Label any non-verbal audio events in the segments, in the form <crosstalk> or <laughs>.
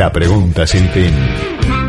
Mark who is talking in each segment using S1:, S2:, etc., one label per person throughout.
S1: La pregunta sin fin.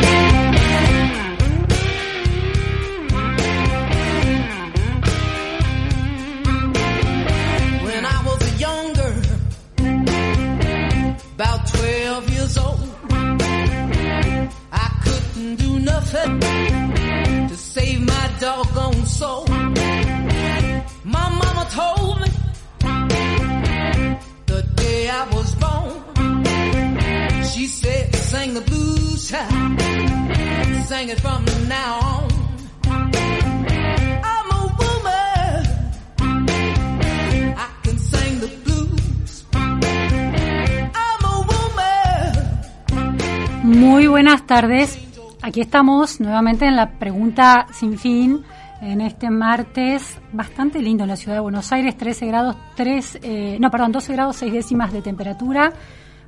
S2: Buenas tardes. Aquí estamos nuevamente en la pregunta sin fin. En este martes bastante lindo en la ciudad de Buenos Aires, 13 grados, 3, eh, no, perdón, 12 grados 6 décimas de temperatura.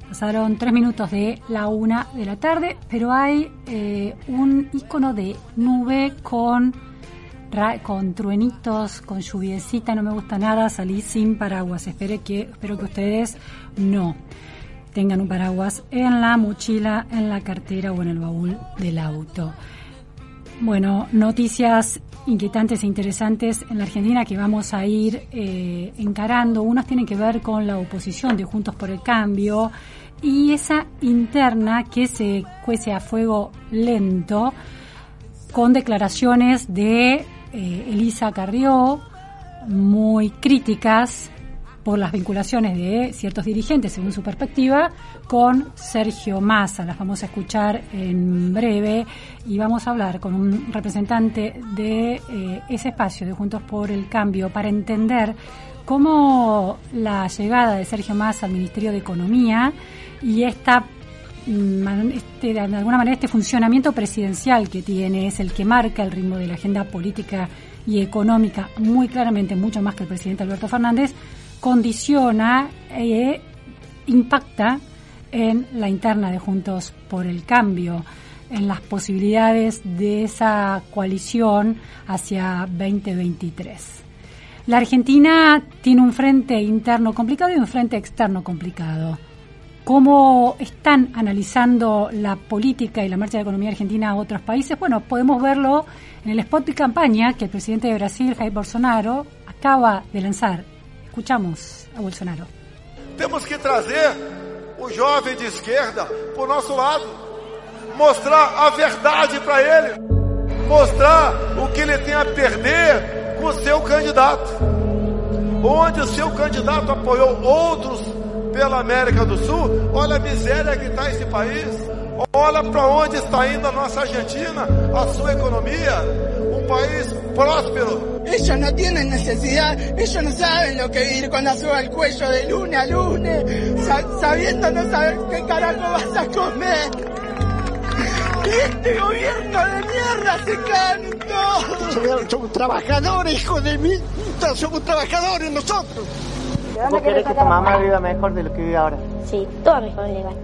S2: Pasaron 3 minutos de la una de la tarde, pero hay eh, un icono de nube con, con truenitos, con lluviecita, no me gusta nada, salí sin paraguas. Espero que, espero que ustedes no tengan un paraguas en la mochila, en la cartera o en el baúl del auto. Bueno, noticias inquietantes e interesantes en la Argentina que vamos a ir eh, encarando. Unas tienen que ver con la oposición de Juntos por el Cambio y esa interna que se cuece a fuego lento con declaraciones de eh, Elisa Carrió muy críticas por las vinculaciones de ciertos dirigentes, según su perspectiva, con Sergio Massa. Las vamos a escuchar en breve y vamos a hablar con un representante de eh, ese espacio de Juntos por el Cambio para entender cómo la llegada de Sergio Massa al Ministerio de Economía y esta mm, este, de alguna manera este funcionamiento presidencial que tiene es el que marca el ritmo de la agenda política y económica muy claramente, mucho más que el presidente Alberto Fernández, condiciona e impacta en la interna de Juntos por el Cambio, en las posibilidades de esa coalición hacia 2023. La Argentina tiene un frente interno complicado y un frente externo complicado. ¿Cómo están analizando la política y la marcha de la economía argentina a otros países? Bueno, podemos verlo en el spot de campaña que el presidente de Brasil, Jair Bolsonaro, acaba de lanzar. Escuchamos a Bolsonaro.
S3: Temos que trazer o jovem de esquerda para o nosso lado, mostrar a verdade para ele, mostrar o que ele tem a perder com o seu candidato. Onde o seu candidato apoiou outros pela América do Sul, olha a miséria que está esse país, olha para onde está indo a nossa Argentina, a sua economia, um país próspero,
S4: Ellos no tienen necesidad, ellos no saben lo que ir con la soga al cuello de lunes a lunes, sa- sabiendo no saber qué carajo vas a comer. Y este gobierno de mierda se caen en todo.
S5: Somos, trabajadores, hijo de mí. Somos trabajadores nosotros.
S6: ¿Vos querés que tu mamá viva mejor de lo que vive ahora?
S7: Sí, toda mi familia igual.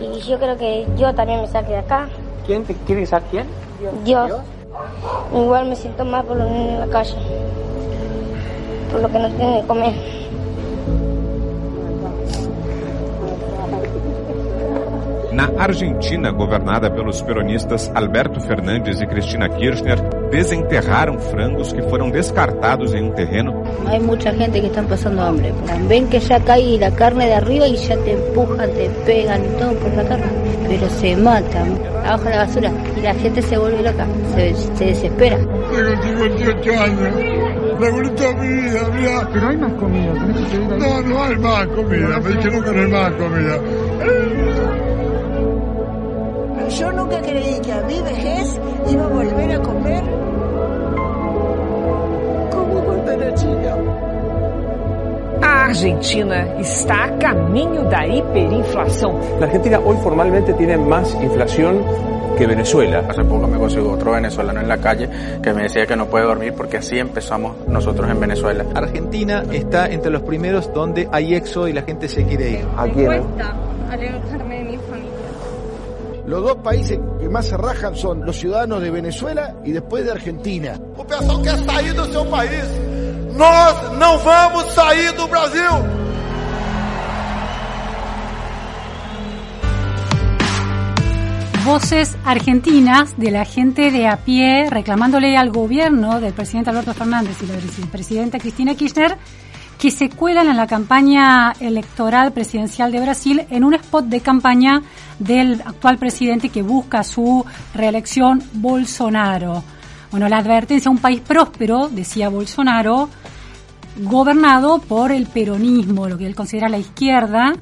S7: Y yo creo que yo también me saque de acá.
S6: ¿Quién te quiere saber quién?
S7: Dios. Igual me siento mal por los niños en la calle. Por lo que no tienen de comer.
S8: Na Argentina, governada pelos peronistas Alberto Fernandes e Cristina Kirchner, desenterraram frangos que foram descartados em um terreno
S9: Hay mucha gente que están pasando hambre. Ven que ya cae la carne de arriba y ya te empujan, te pegan y todo por la carne. Pero se matan. Abajo la basura. Y la gente se vuelve loca. Se, se desespera.
S5: Tengo 58 años. Revoluto mi vida, mira. Pero hay más comida, No, no hay más comida. Me dijeron que no hay más comida.
S4: Yo nunca creí que a mi vejez iba a volver a comer como cuando era chica.
S10: A Argentina está a caminho da hiperinflação.
S11: La Argentina hoy formalmente tiene más inflación que Venezuela.
S12: Hace poco me consiguió otro venezolano en la calle que me decía que no puede dormir porque así empezamos nosotros en Venezuela.
S13: Argentina está entre los primeros donde hay éxodo y la gente se quiere ir.
S11: Aquí, ¿no?
S5: Los dos países que más se rajan son los ciudadanos de Venezuela y después de Argentina.
S3: O pessoal quer sair do seu país. Nós não vamos sair do Brasil.
S2: voces argentinas de la gente de a pie reclamándole al gobierno del presidente Alberto Fernández y la presidenta Cristina Kirchner que se cuelan en la campaña electoral presidencial de Brasil en un spot de campaña del actual presidente que busca su reelección, Bolsonaro. Bueno, la advertencia, un país próspero, decía Bolsonaro, gobernado por el peronismo, lo que él considera la izquierda,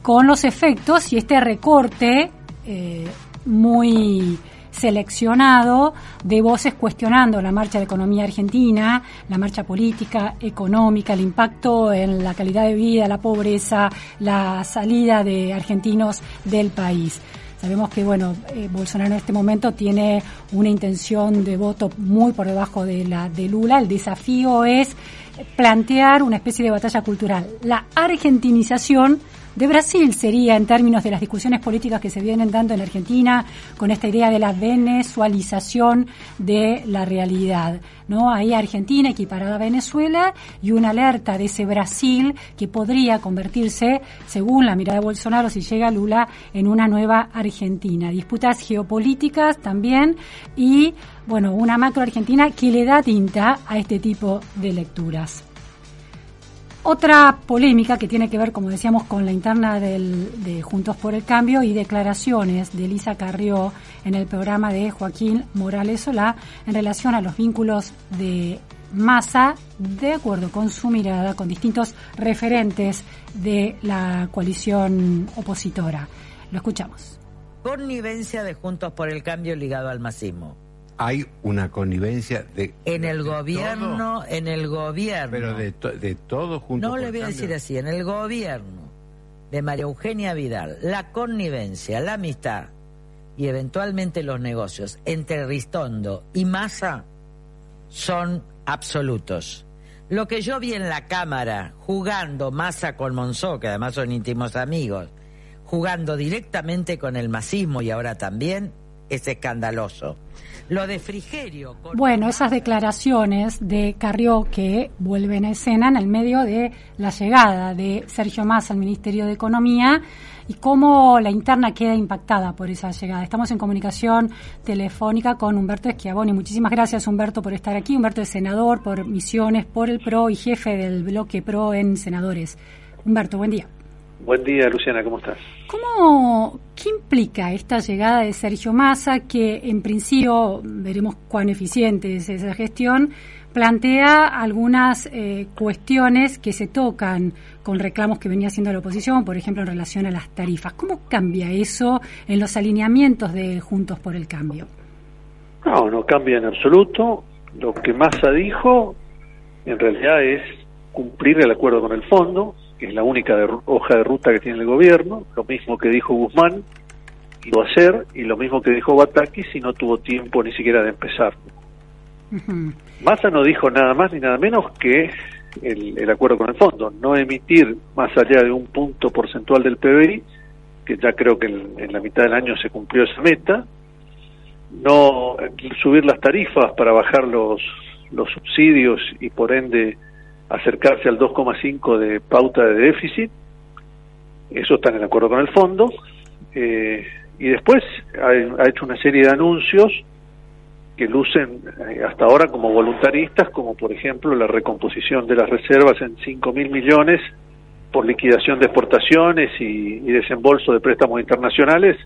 S2: con los efectos y este recorte eh, muy seleccionado de voces cuestionando la marcha de economía argentina, la marcha política, económica, el impacto en la calidad de vida, la pobreza, la salida de argentinos del país. Sabemos que, bueno, eh, Bolsonaro en este momento tiene una intención de voto muy por debajo de la de Lula. El desafío es plantear una especie de batalla cultural. La argentinización de Brasil sería en términos de las discusiones políticas que se vienen dando en Argentina con esta idea de la venezualización de la realidad. ¿no? Ahí Argentina equiparada a Venezuela y una alerta de ese Brasil que podría convertirse, según la mirada de Bolsonaro, si llega Lula, en una nueva Argentina. Disputas geopolíticas también y, bueno, una macro Argentina que le da tinta a este tipo de lecturas. Otra polémica que tiene que ver, como decíamos, con la interna de Juntos por el Cambio y declaraciones de Elisa Carrió en el programa de Joaquín Morales Solá en relación a los vínculos de Massa, de acuerdo con su mirada, con distintos referentes de la coalición opositora. Lo escuchamos.
S1: Connivencia de Juntos por el Cambio ligado al masismo
S14: hay una connivencia de
S1: en el gobierno en el gobierno.
S14: Pero de, de todo junto
S1: no le voy a decir así en el gobierno de María Eugenia Vidal la connivencia la amistad y eventualmente los negocios entre Ristondo y Massa son absolutos. Lo que yo vi en la cámara jugando Massa con Monzó que además son íntimos amigos jugando directamente con el masismo y ahora también es escandaloso lo de Frigerio.
S2: Bueno, esas declaraciones de Carrió que vuelven a escena en el medio de la llegada de Sergio Massa al Ministerio de Economía y cómo la interna queda impactada por esa llegada. Estamos en comunicación telefónica con Humberto Schiavoni. Muchísimas gracias, Humberto, por estar aquí. Humberto es senador por Misiones, por el PRO y jefe del bloque PRO en Senadores. Humberto, buen día.
S15: Buen día, Luciana, ¿cómo estás?
S2: ¿Cómo, ¿Qué implica esta llegada de Sergio Massa, que en principio, veremos cuán eficiente es esa gestión, plantea algunas eh, cuestiones que se tocan con reclamos que venía haciendo la oposición, por ejemplo, en relación a las tarifas? ¿Cómo cambia eso en los alineamientos de Juntos por el Cambio?
S15: No, no cambia en absoluto. Lo que Massa dijo, en realidad, es cumplir el acuerdo con el fondo, que es la única hoja de ruta que tiene el gobierno, lo mismo que dijo Guzmán, iba a hacer, y lo mismo que dijo Bataki si no tuvo tiempo ni siquiera de empezar. Massa no dijo nada más ni nada menos que el, acuerdo con el fondo, no emitir más allá de un punto porcentual del PBI, que ya creo que en, en la mitad del año se cumplió esa meta, no subir las tarifas para bajar los, los subsidios y por ende acercarse al 2,5 de pauta de déficit, eso está en el acuerdo con el fondo, eh, y después ha, hecho una serie de anuncios que lucen eh, hasta ahora como voluntaristas, como por ejemplo la recomposición de las reservas en 5 mil millones por liquidación de exportaciones y, y desembolso de préstamos internacionales,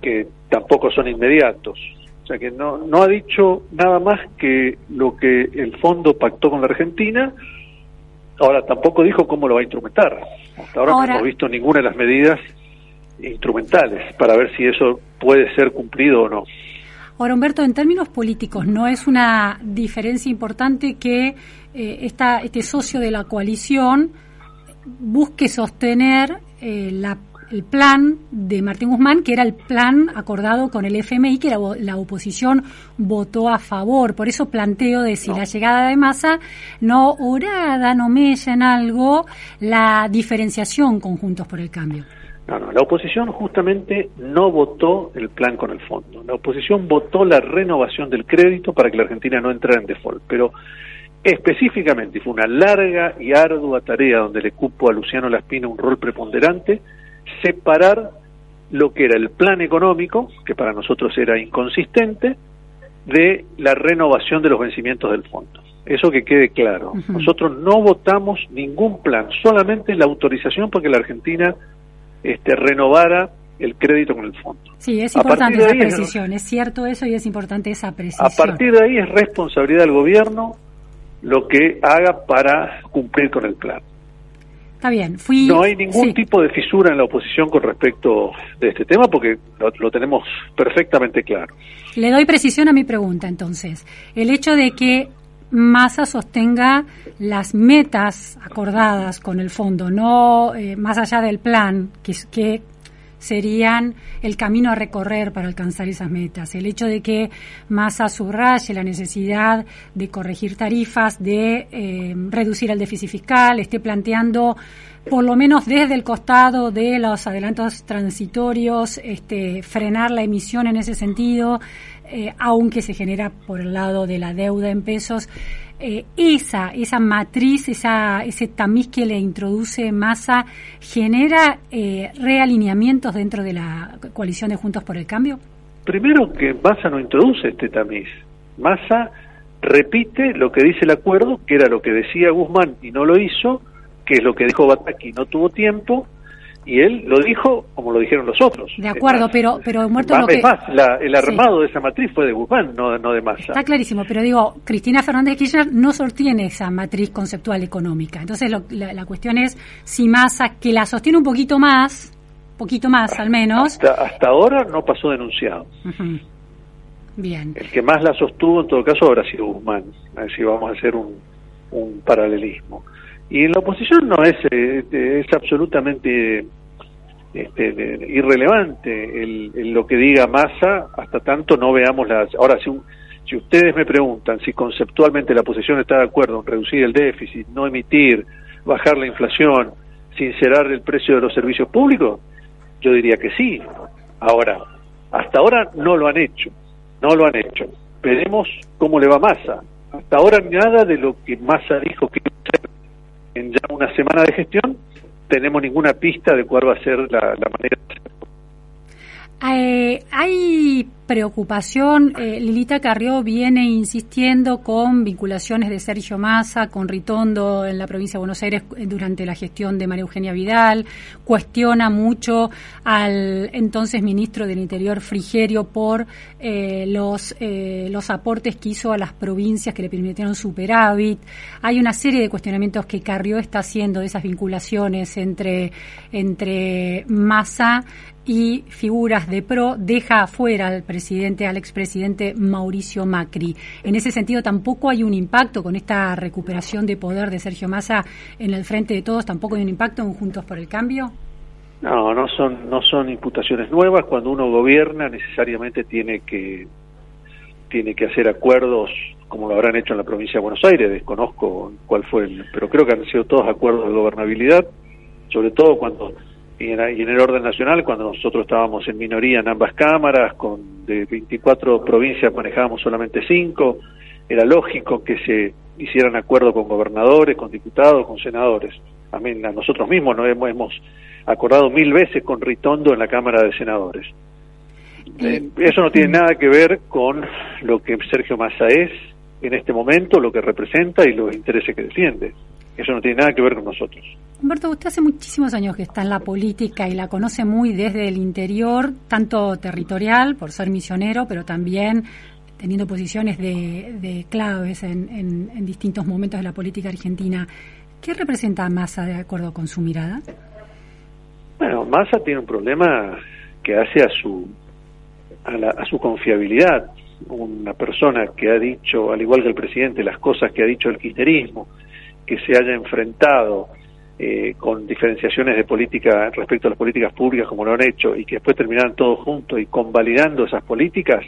S15: que tampoco son inmediatos. O sea que no, no ha dicho nada más que lo que el fondo pactó con la Argentina. Ahora tampoco dijo cómo lo va a instrumentar. Hasta ahora, no hemos visto ninguna de las medidas instrumentales para ver si eso puede ser cumplido o no.
S2: Ahora, Humberto, en términos políticos, ¿no es una diferencia importante que eh, esta, este socio de la coalición busque sostener eh, la el plan de Martín Guzmán, que era el plan acordado con el FMI, que la, oposición votó a favor. Por eso planteo de si la llegada de masa no orada, no mella en algo la diferenciación con Juntos por el Cambio.
S15: No, no, la oposición justamente no votó el plan con el fondo. La oposición votó la renovación del crédito para que la Argentina no entrara en default. Pero específicamente fue una larga y ardua tarea donde le cupo a Luciano Laspina un rol preponderante separar lo que era el plan económico, que para nosotros era inconsistente, de la renovación de los vencimientos del fondo. Eso que quede claro. Nosotros no votamos ningún plan, solamente la autorización porque la Argentina este, renovara el crédito con el fondo.
S2: Sí, es importante esa
S15: ahí es-
S2: precisión, es cierto eso y es importante esa precisión.
S15: A partir de ahí es responsabilidad del gobierno lo que haga para cumplir con el plan.
S2: Está bien, fui...
S15: No hay ningún
S2: sí.
S15: tipo de fisura en la oposición con respecto de este tema porque lo, lo tenemos perfectamente claro.
S2: Le doy precisión a mi pregunta, entonces. El hecho de que Massa sostenga las metas acordadas con el fondo, no eh, más allá del plan, que serían el camino a recorrer para alcanzar esas metas. El hecho de que Massa subraye la necesidad de corregir tarifas, de eh, reducir el déficit fiscal, esté planteando por lo menos desde el costado de los adelantos transitorios, este, frenar la emisión en ese sentido, eh, aunque se genera por el lado de la deuda en pesos. Eh, esa, esa matriz, esa, ese tamiz que le introduce Massa, genera eh, realineamientos dentro de la coalición de Juntos por el Cambio.
S15: Primero que Massa no introduce este tamiz. Massa repite lo que dice el acuerdo, que era lo que decía Guzmán y no lo hizo, que es lo que dijo Bataki, no tuvo tiempo, y él lo dijo como lo dijeron los otros.
S2: De acuerdo, pero, pero muerto lo
S15: Es
S2: que...
S15: más, la- el
S2: Sí.
S15: armado de esa matriz fue de Guzmán, no, no de Massa.
S2: Está clarísimo, pero digo, Cristina Fernández de Kirchner no sostiene esa matriz conceptual económica. Entonces, lo- la, la cuestión es si Massa, que la sostiene un poquito más, poquito más al menos.
S15: Hasta, hasta ahora no pasó denunciado.
S2: Bien.
S15: El que más la sostuvo en todo caso habrá sido Guzmán, a ver si vamos a hacer un, un paralelismo. Y en la oposición no es, eh, es absolutamente este, irrelevante el, lo que diga Massa hasta tanto no veamos las... Ahora, si, un- si ustedes me preguntan si conceptualmente la oposición está de acuerdo en reducir el déficit, no emitir, bajar la inflación, sincerar el precio de los servicios públicos, yo diría que sí. Ahora, hasta ahora no lo han hecho, no lo han hecho. Veremos cómo le va Massa. Hasta ahora nada de lo que Massa dijo que en ya una semana de gestión, tenemos ninguna pista de cuál va a ser la, manera de hacerlo.
S2: Eh, hay preocupación, eh, Lilita Carrió viene insistiendo con vinculaciones de Sergio Massa con Ritondo en la provincia de Buenos Aires eh, durante la gestión de María Eugenia Vidal, cuestiona mucho al entonces ministro del Interior Frigerio por eh, los, los aportes que hizo a las provincias que le permitieron superávit. Hay una serie de cuestionamientos que Carrió está haciendo de esas vinculaciones entre, entre Massa y figuras de PRO. Deja afuera al presidente, al expresidente Mauricio Macri. En ese sentido, tampoco hay un impacto con esta recuperación de poder de Sergio Massa en el frente de todos, tampoco hay un impacto en Juntos por el Cambio.
S15: No, no son, no son imputaciones nuevas. Cuando uno gobierna, necesariamente tiene que, tiene que hacer acuerdos, como lo habrán hecho en la provincia de Buenos Aires. Desconozco cuál fue, el, pero creo que han sido todos acuerdos de gobernabilidad, sobre todo cuando y en, y en el orden nacional, cuando nosotros estábamos en minoría en ambas cámaras, con de 24 provincias manejábamos solamente 5, era lógico que se hicieran acuerdos con gobernadores, con diputados, con senadores. A, mí, a nosotros mismos no hemos, hemos acordado mil veces con Ritondo en la Cámara de Senadores. Eh, eso no tiene nada que ver con lo que Sergio Massa es en este momento, lo que representa y los intereses que defiende. Eso no tiene nada que ver con nosotros.
S2: Humberto, usted hace muchísimos años que está en la política y la conoce muy desde el interior, tanto territorial, por ser misionero, pero también teniendo posiciones de, de claves en, en, en, distintos momentos de la política argentina. ¿Qué representa Massa de acuerdo con su mirada?
S15: Bueno, Massa tiene un problema que hace a su a, la, a su confiabilidad. Una persona que ha dicho, al igual que el presidente, las cosas que ha dicho el kirchnerismo, que se haya enfrentado eh, con diferenciaciones de política respecto a las políticas públicas como lo han hecho y que después terminaran todos juntos y convalidando esas políticas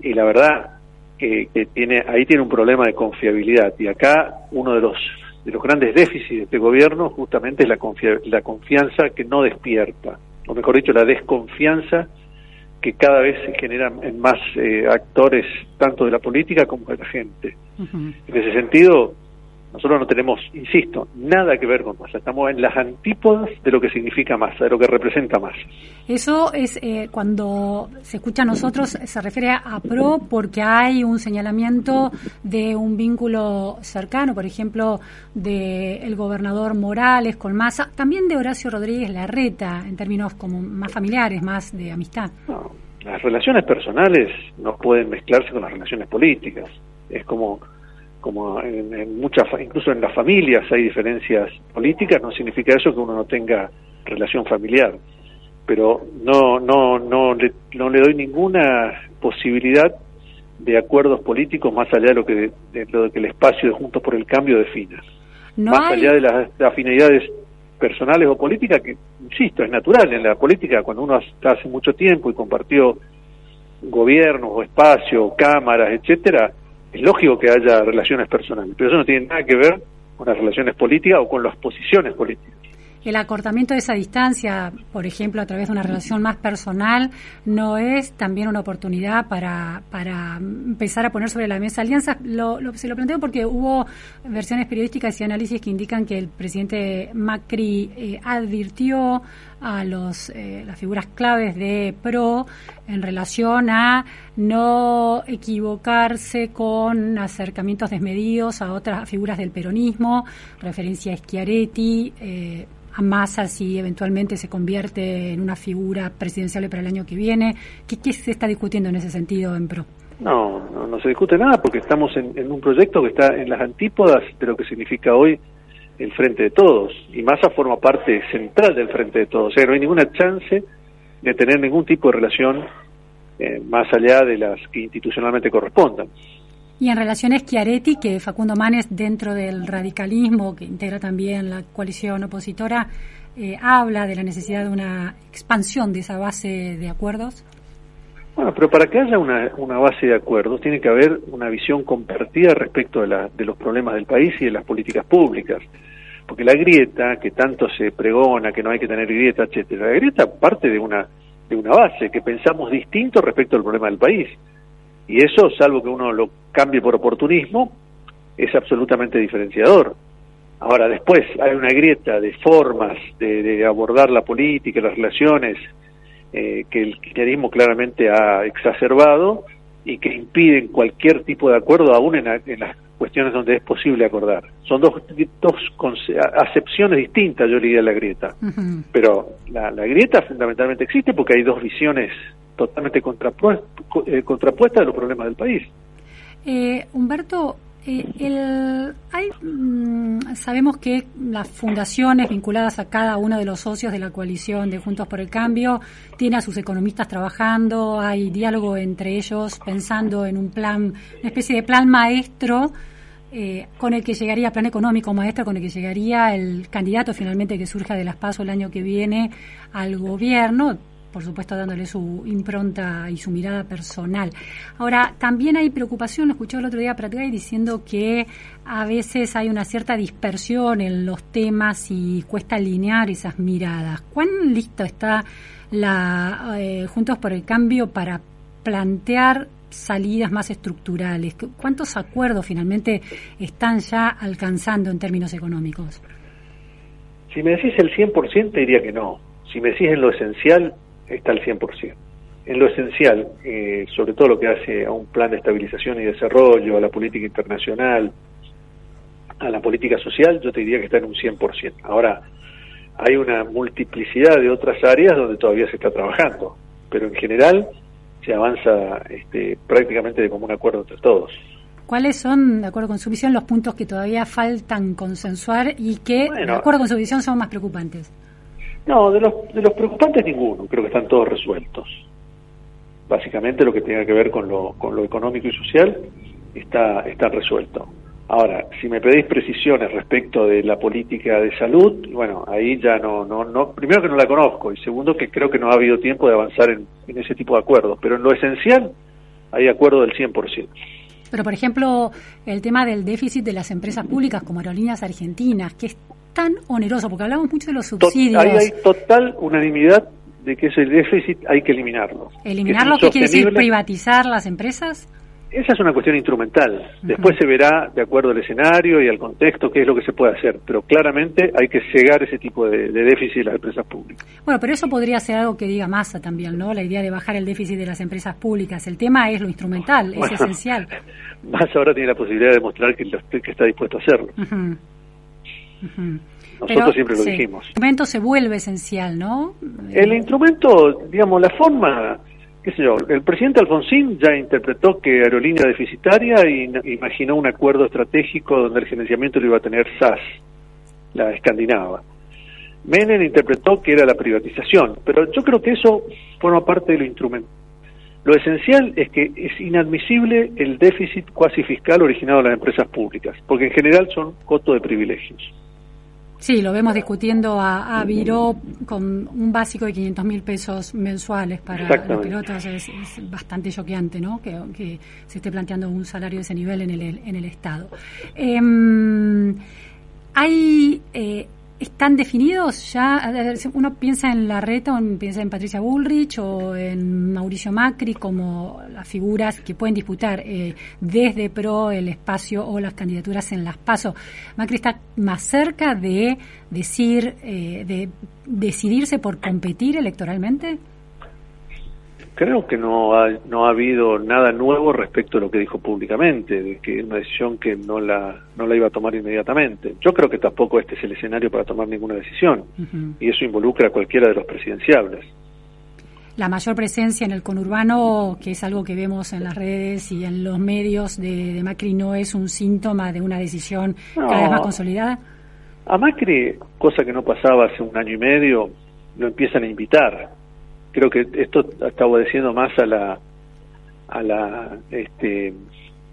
S15: y la verdad que, que tiene ahí tiene un problema de confiabilidad y acá uno de los de los grandes déficits de este gobierno justamente es la, confia la confianza que no despierta o mejor dicho la desconfianza que cada vez se genera en más eh, actores tanto de la política como de la gente uh -huh. en ese sentido Nosotros no tenemos, insisto, nada que ver con masa. Estamos en las antípodas de lo que significa masa, de lo que representa masa.
S2: Eso es eh, cuando se escucha a nosotros, se refiere a PRO porque hay un señalamiento de un vínculo cercano, por ejemplo, del el gobernador Morales con Massa, también de Horacio Rodríguez Larreta, en términos como más familiares, más de amistad.
S15: No, las relaciones personales no pueden mezclarse con las relaciones políticas. Es como como en, en muchas, incluso en las familias hay diferencias políticas, no significa eso que uno no tenga relación familiar. Pero no, no, no, le, no le doy ninguna posibilidad de acuerdos políticos más allá de lo que, de lo que el espacio de Juntos por el Cambio defina.
S2: No
S15: más
S2: hay-
S15: allá de las afinidades personales o políticas, que, insisto, es natural en la política, cuando uno está hace mucho tiempo y compartió gobiernos o espacios, cámaras, etcétera, es lógico que haya relaciones personales, pero eso no tiene nada que ver con las relaciones políticas o con las posiciones políticas.
S2: El acortamiento de esa distancia, por ejemplo, a través de una relación más personal, no es también una oportunidad para, para empezar a poner sobre la mesa alianzas. Lo, lo- se lo planteo porque hubo versiones periodísticas y análisis que indican que el presidente Macri eh, advirtió a los, eh, las figuras claves de PRO en relación a no equivocarse con acercamientos desmedidos a otras figuras del peronismo, referencia a Schiaretti, eh, a Massa si eventualmente se convierte en una figura presidencial para el año que viene. ¿Qué, qué se está discutiendo en ese sentido en PRO?
S15: No, no, no se discute nada porque estamos en, en un proyecto que está en las antípodas de lo que significa hoy el Frente de Todos. Y Massa forma parte central del Frente de Todos. O sea, no hay ninguna chance de tener ningún tipo de relación eh, más allá de las que institucionalmente correspondan.
S2: Y en relación a Schiaretti, que Facundo Manes, dentro del radicalismo, que integra también la coalición opositora, eh, habla de la necesidad de una expansión de esa base de acuerdos.
S15: Bueno, pero para que haya una, una base de acuerdos tiene que haber una visión compartida respecto de, la- de los problemas del país y de las políticas públicas. Porque la grieta, que tanto se pregona, que no hay que tener grieta, etcétera, la grieta parte de una, de una base, que pensamos distinto respecto al problema del país. Y eso, salvo que uno lo cambie por oportunismo, es absolutamente diferenciador. Ahora, después hay una grieta de formas de, de abordar la política, las relaciones, eh, que el kirchnerismo claramente ha exacerbado y que impiden cualquier tipo de acuerdo, aún en, la- en las cuestiones donde es posible acordar. Son dos, dos acepciones distintas, yo diría, de la grieta. Pero la, la grieta fundamentalmente existe porque hay dos visiones totalmente eh, contrapuestas de los problemas del país.
S2: Eh, Humberto, eh, el, hay, mm, sabemos que las fundaciones vinculadas a cada uno de los socios de la coalición de Juntos por el Cambio tiene a sus economistas trabajando, hay diálogo entre ellos pensando en un plan, una especie de plan maestro eh, con el que llegaría, plan económico maestro, con el que llegaría el candidato finalmente que surja de las PASO el año que viene al gobierno, por supuesto dándole su impronta y su mirada personal. Ahora, también hay preocupación, lo escuché el otro día Pratgay diciendo que a veces hay una cierta dispersión en los temas y cuesta alinear esas miradas. ¿Cuán listo está la eh, Juntos por el Cambio para plantear salidas más estructurales? ¿Cu- ¿Cuántos acuerdos finalmente están ya alcanzando en términos económicos?
S15: Si me decís el 100%, te diría que no. Si me decís en lo esencial, está el 100%. En lo esencial, eh, sobre todo lo que hace a un plan de estabilización y desarrollo, a la política internacional, a la política social, yo te diría que está en un 100%. Ahora, hay una multiplicidad de otras áreas donde todavía se está trabajando, pero en general se avanza este, prácticamente de común acuerdo entre todos.
S2: ¿Cuáles son, de acuerdo con su visión, los puntos que todavía faltan consensuar y que, de acuerdo con su visión, son más preocupantes?
S15: No, de los, de los preocupantes ninguno, creo que están todos resueltos. Básicamente lo que tenga que ver con lo, con lo económico y social está, está resuelto. Ahora, si me pedís precisiones respecto de la política de salud, bueno, ahí ya no, no, no, primero que no la conozco y segundo que creo que no ha habido tiempo de avanzar en, ese tipo de acuerdos, pero en lo esencial hay acuerdo del 100%.
S2: Pero, por ejemplo, el tema del déficit de las empresas públicas como Aerolíneas Argentinas, que es tan oneroso, porque hablamos mucho de los subsidios.
S15: hay total unanimidad de que ese déficit hay que eliminarlo.
S2: ¿Eliminarlo
S15: Que
S2: qué quiere decir? ¿Privatizar las empresas?
S15: esa es una cuestión instrumental. Después se verá, de acuerdo al escenario y al contexto, qué es lo que se puede hacer. Pero claramente hay que cegar ese tipo de, de déficit de las empresas públicas.
S2: Bueno, pero eso podría ser algo que diga Massa también, ¿no? La idea de bajar el déficit de las empresas públicas. El tema es lo instrumental, es
S15: Bueno.
S2: esencial. <laughs>
S15: Massa ahora tiene la posibilidad de demostrar que, está dispuesto a hacerlo. Nosotros
S2: Pero,
S15: siempre lo
S2: sí,
S15: dijimos.
S2: El instrumento se vuelve esencial, ¿no?
S15: El instrumento, digamos, la forma, qué sé yo, el presidente Alfonsín ya interpretó que aerolínea deficitaria y imaginó un acuerdo estratégico donde el financiamiento lo iba a tener SAS, la escandinava. Menem interpretó que era la privatización, pero yo creo que eso forma parte de lo instrumento. Lo esencial es que es inadmisible el déficit cuasi fiscal originado de las empresas públicas, porque en general son coto de privilegios.
S2: Sí, lo vemos discutiendo a, a Viró con un básico de 500 mil pesos mensuales para los pilotos. Es, es bastante choqueante, ¿no? Que, que se esté planteando un salario de ese nivel en el, en el Estado. Em, hay. eh, ¿Están definidos ya? Uno piensa en Larreta, o piensa en Patricia Bullrich o en Mauricio Macri como las figuras que pueden disputar eh, desde PRO el espacio o las candidaturas en las PASO. Macri está más cerca de decir, eh, de decidirse por competir electoralmente.
S15: Creo que no ha, no ha habido nada nuevo respecto a lo que dijo públicamente, de que es una decisión que no la, no la iba a tomar inmediatamente. Yo creo que tampoco este es el escenario para tomar ninguna decisión, y eso involucra a cualquiera de los presidenciables.
S2: La mayor presencia en el conurbano, que es algo que vemos en las redes y en los medios de, de Macri, no es un síntoma de una decisión
S15: No.
S2: cada vez más consolidada.
S15: A Macri, cosa que no pasaba hace un año y medio, lo empiezan a invitar. Creo que esto está obedeciendo más a la a la este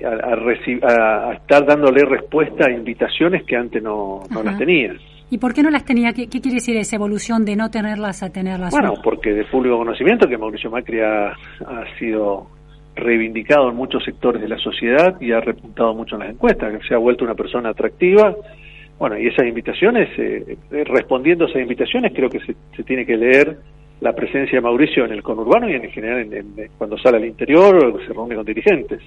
S15: a, a a- a estar dándole respuesta a invitaciones que antes no, no las tenía.
S2: ¿Y por qué no las tenía? ¿Qué, qué quiere decir esa evolución de no tenerlas a tenerlas?
S15: Bueno,
S2: hoy?
S15: porque de público conocimiento que Mauricio Macri ha, ha sido reivindicado en muchos sectores de la sociedad y ha repuntado mucho en las encuestas, que se ha vuelto una persona atractiva. Bueno, y esas invitaciones, eh, eh, respondiendo a esas invitaciones, creo que se, se tiene que leer la presencia de Mauricio en el conurbano y en general en- cuando sale al interior o se reúne con dirigentes.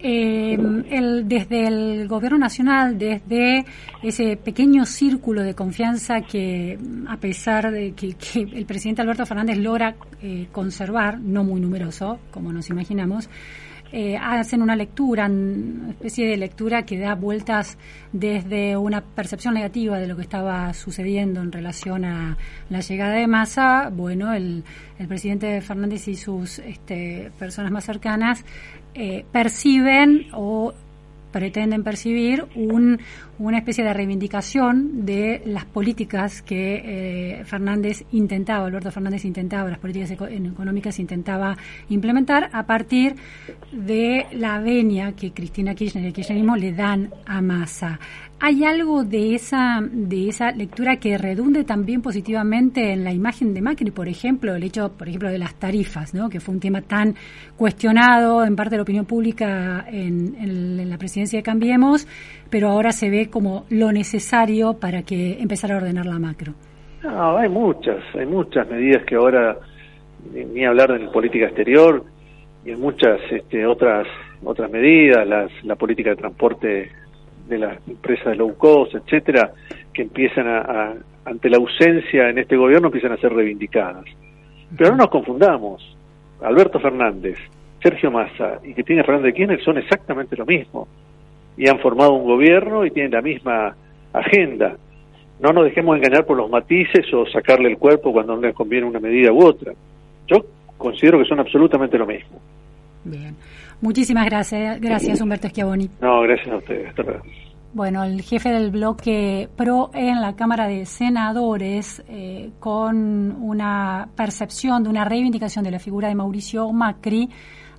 S2: Eh, el- desde el gobierno nacional, desde ese pequeño círculo de confianza que, a pesar de que, que el presidente Alberto Fernández logra eh, conservar, no muy numeroso, como nos imaginamos, eh, hacen una lectura, una especie de lectura que da vueltas desde una percepción negativa de lo que estaba sucediendo en relación a la llegada de Massa. Bueno, el, el presidente Fernández y sus este, personas más cercanas eh, perciben o pretenden percibir un, una especie de reivindicación de las políticas que eh, Fernández intentaba, Alberto Fernández intentaba, las políticas eco- económicas intentaba implementar a partir de la venia que Cristina Kirchner y el kirchnerismo le dan a Massa. ¿Hay algo de esa, de esa lectura que redunde también positivamente en la imagen de Macri, por ejemplo, el hecho, por ejemplo, de las tarifas, ¿no? que fue un tema tan cuestionado en parte de la opinión pública en- en la presidencia de Cambiemos, pero ahora se ve como lo necesario para que empezara a ordenar la macro?
S15: No, hay muchas, hay muchas medidas que ahora, ni, hablar de política exterior, y en muchas este, otras otras medidas, las, la política de transporte de las empresas low cost, etcétera, que empiezan a, a- ante la ausencia en este gobierno empiezan a ser reivindicadas. Pero no nos confundamos, Alberto Fernández, Sergio Massa y Cristina Fernández de Kirchner son exactamente lo mismo y han formado un gobierno y tienen la misma agenda. No nos dejemos engañar por los matices o sacarle el cuerpo cuando no les conviene una medida u otra. Yo considero que son absolutamente lo mismo.
S2: Bien. Muchísimas gracias, gracias Humberto Schiavoni.
S15: No, gracias a ustedes. Hasta luego.
S2: Bueno, el jefe del bloque PRO en la Cámara de Senadores, eh, con una percepción de una reivindicación de la figura de Mauricio Macri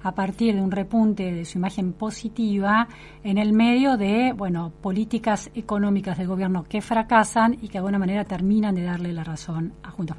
S2: a partir de un repunte de su imagen positiva en el medio de, bueno, políticas económicas del gobierno que fracasan y que de alguna manera terminan de darle la razón a Juntos por